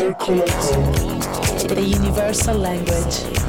Circoloco. The universal language.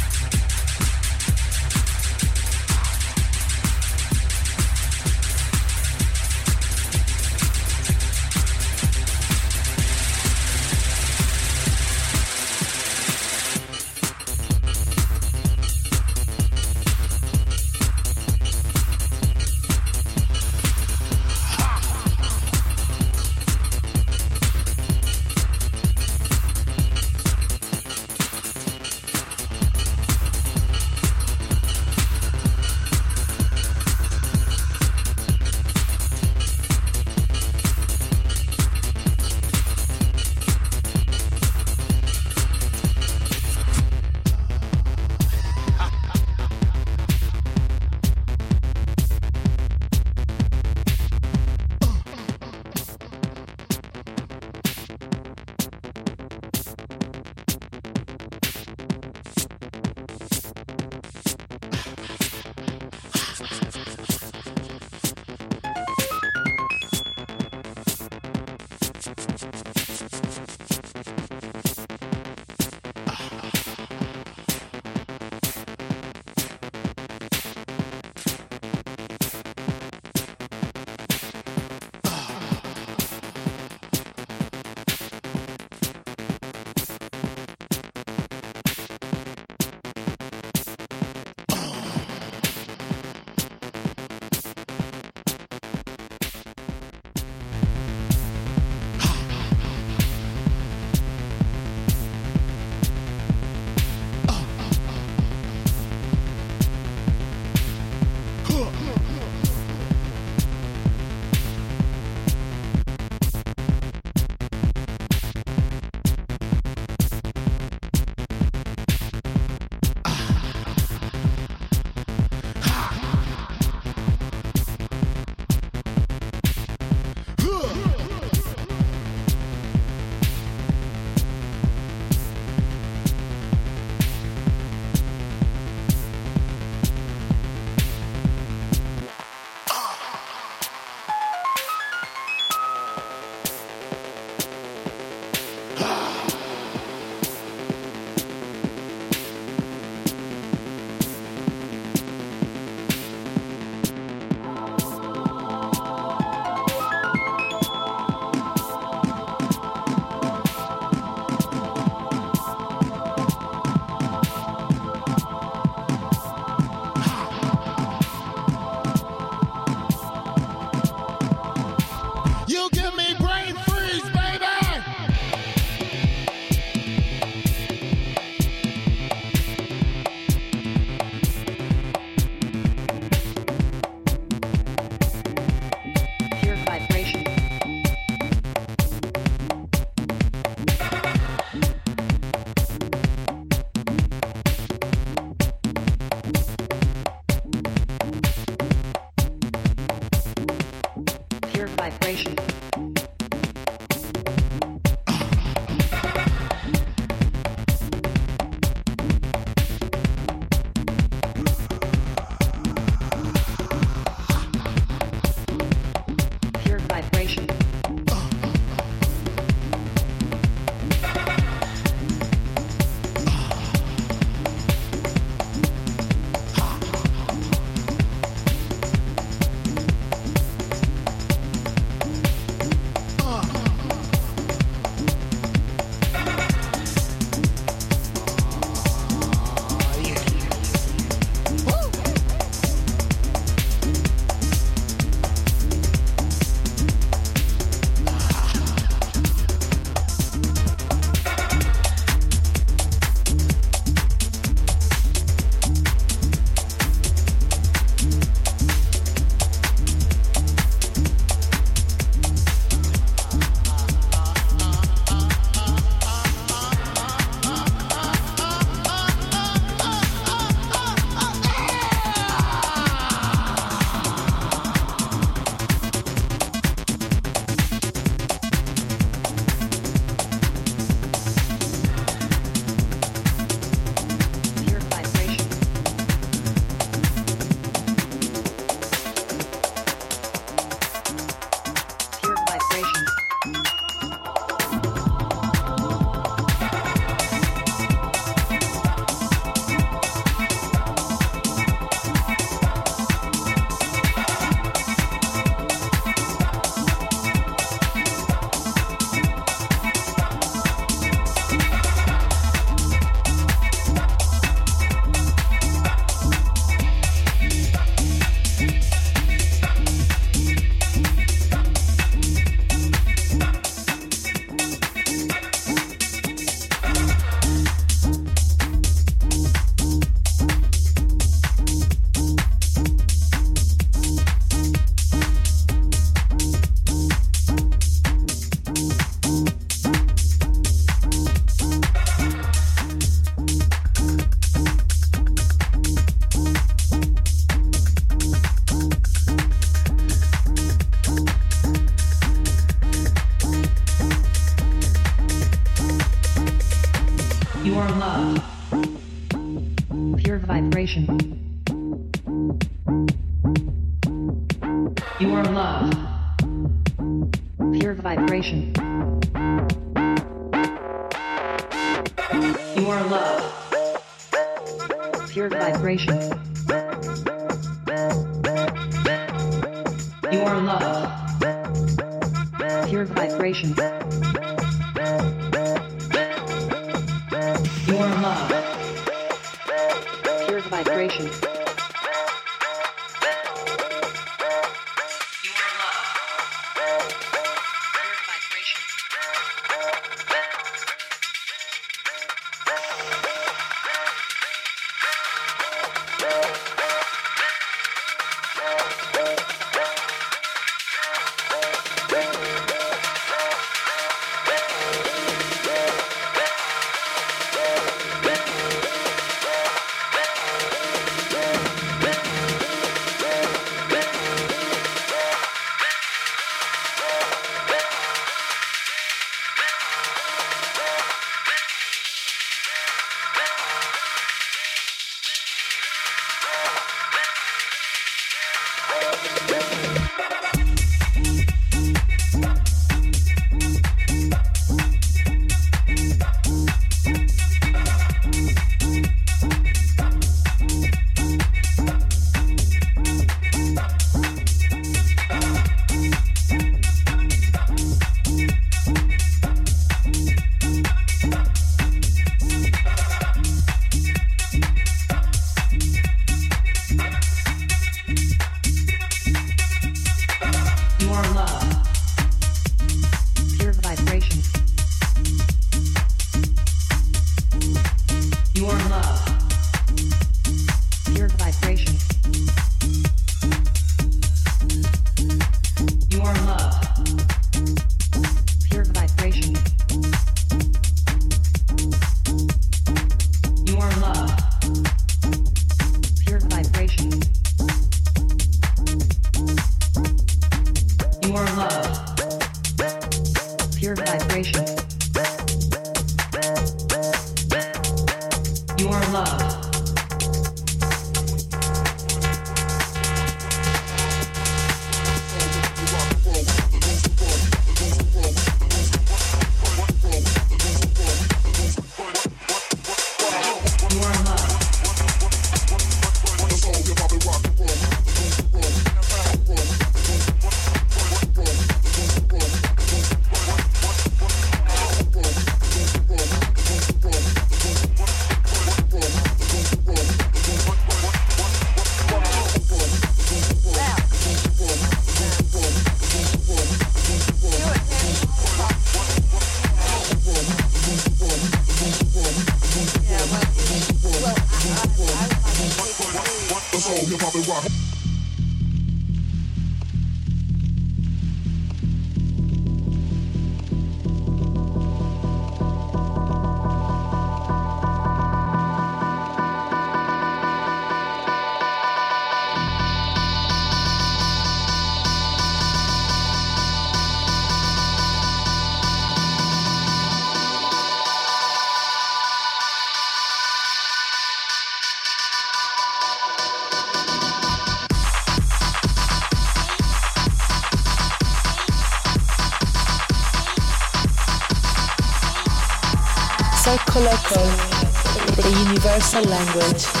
Circoloco, the universal language.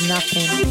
Is nothing.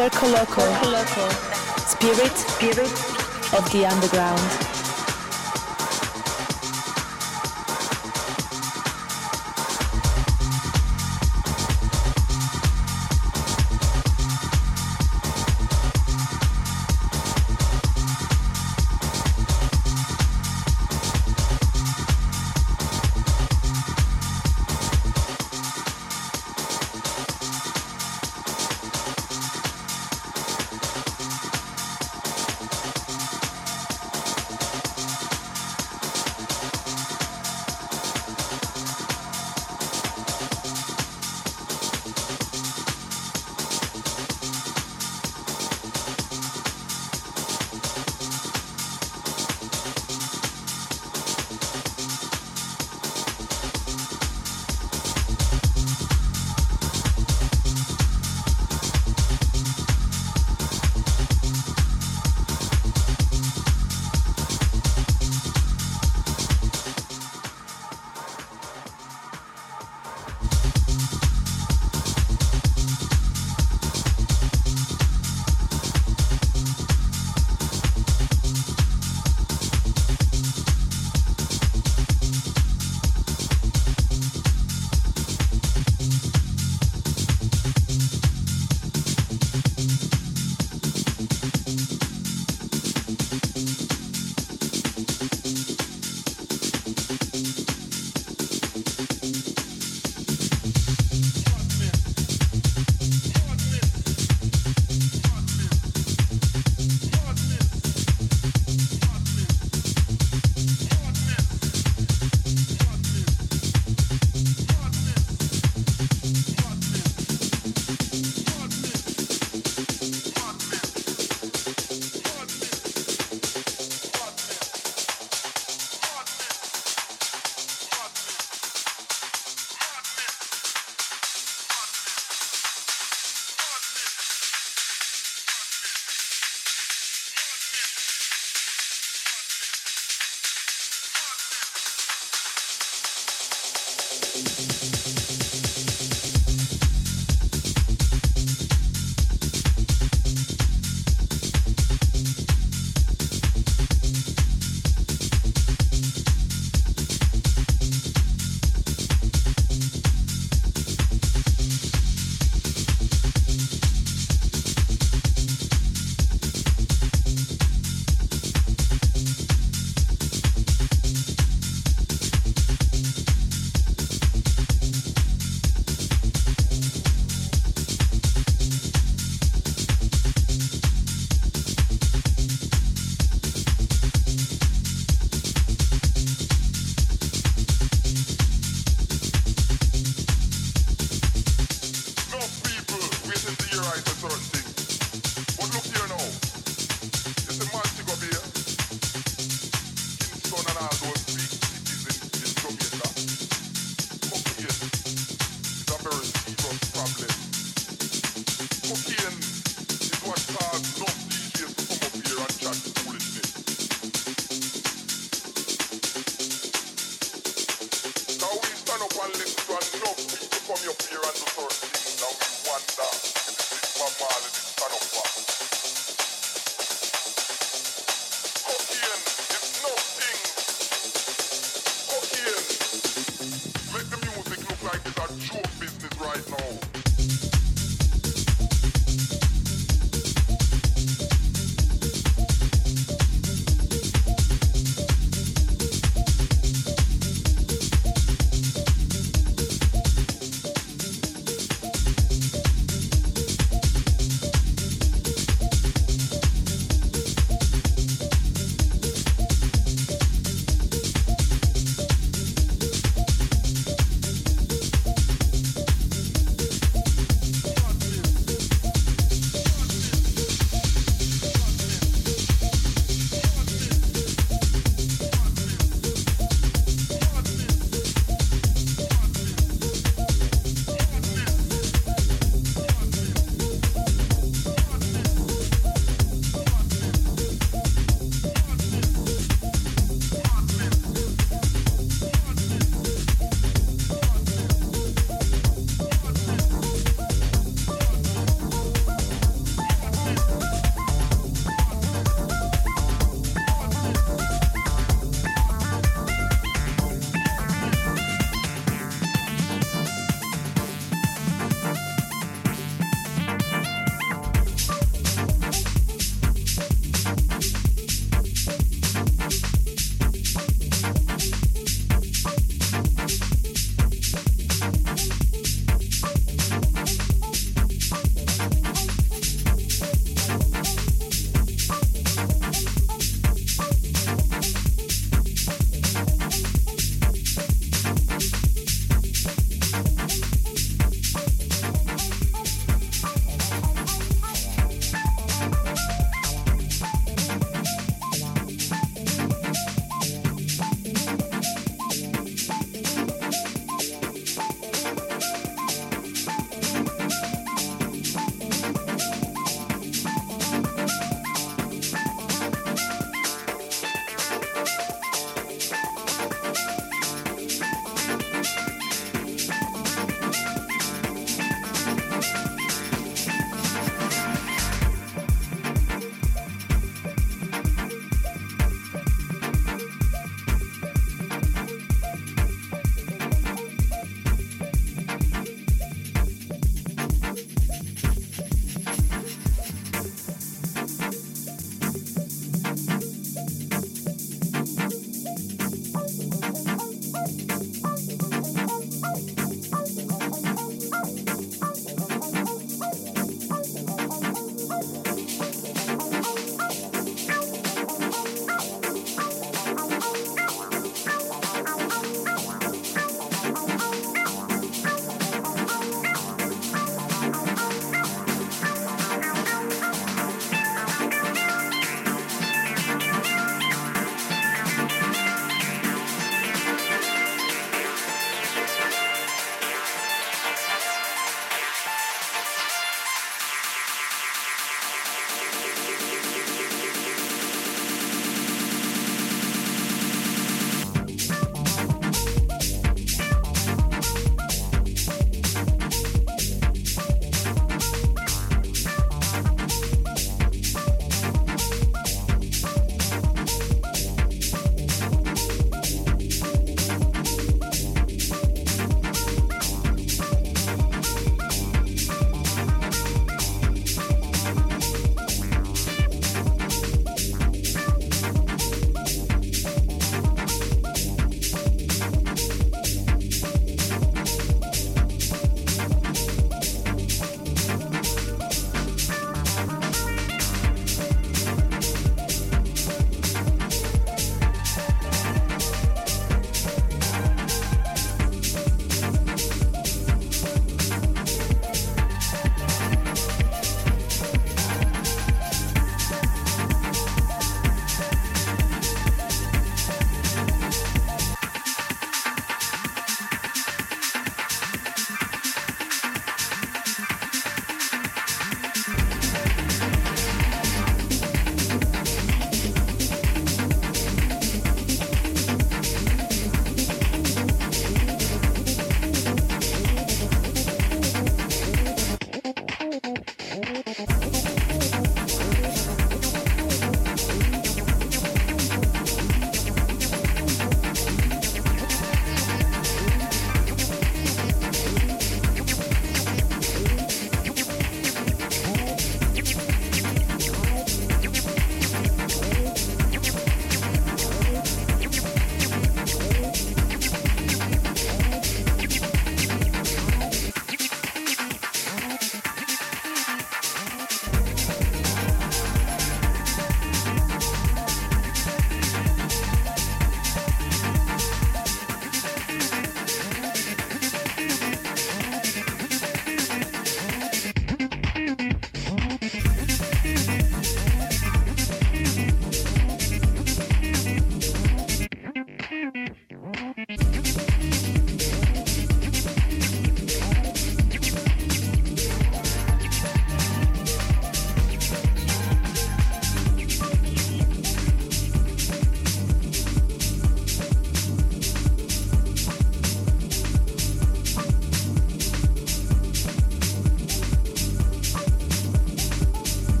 Circoloco, Spirit, Spirit of the Underground.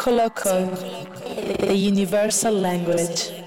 Circoloco, the universal language.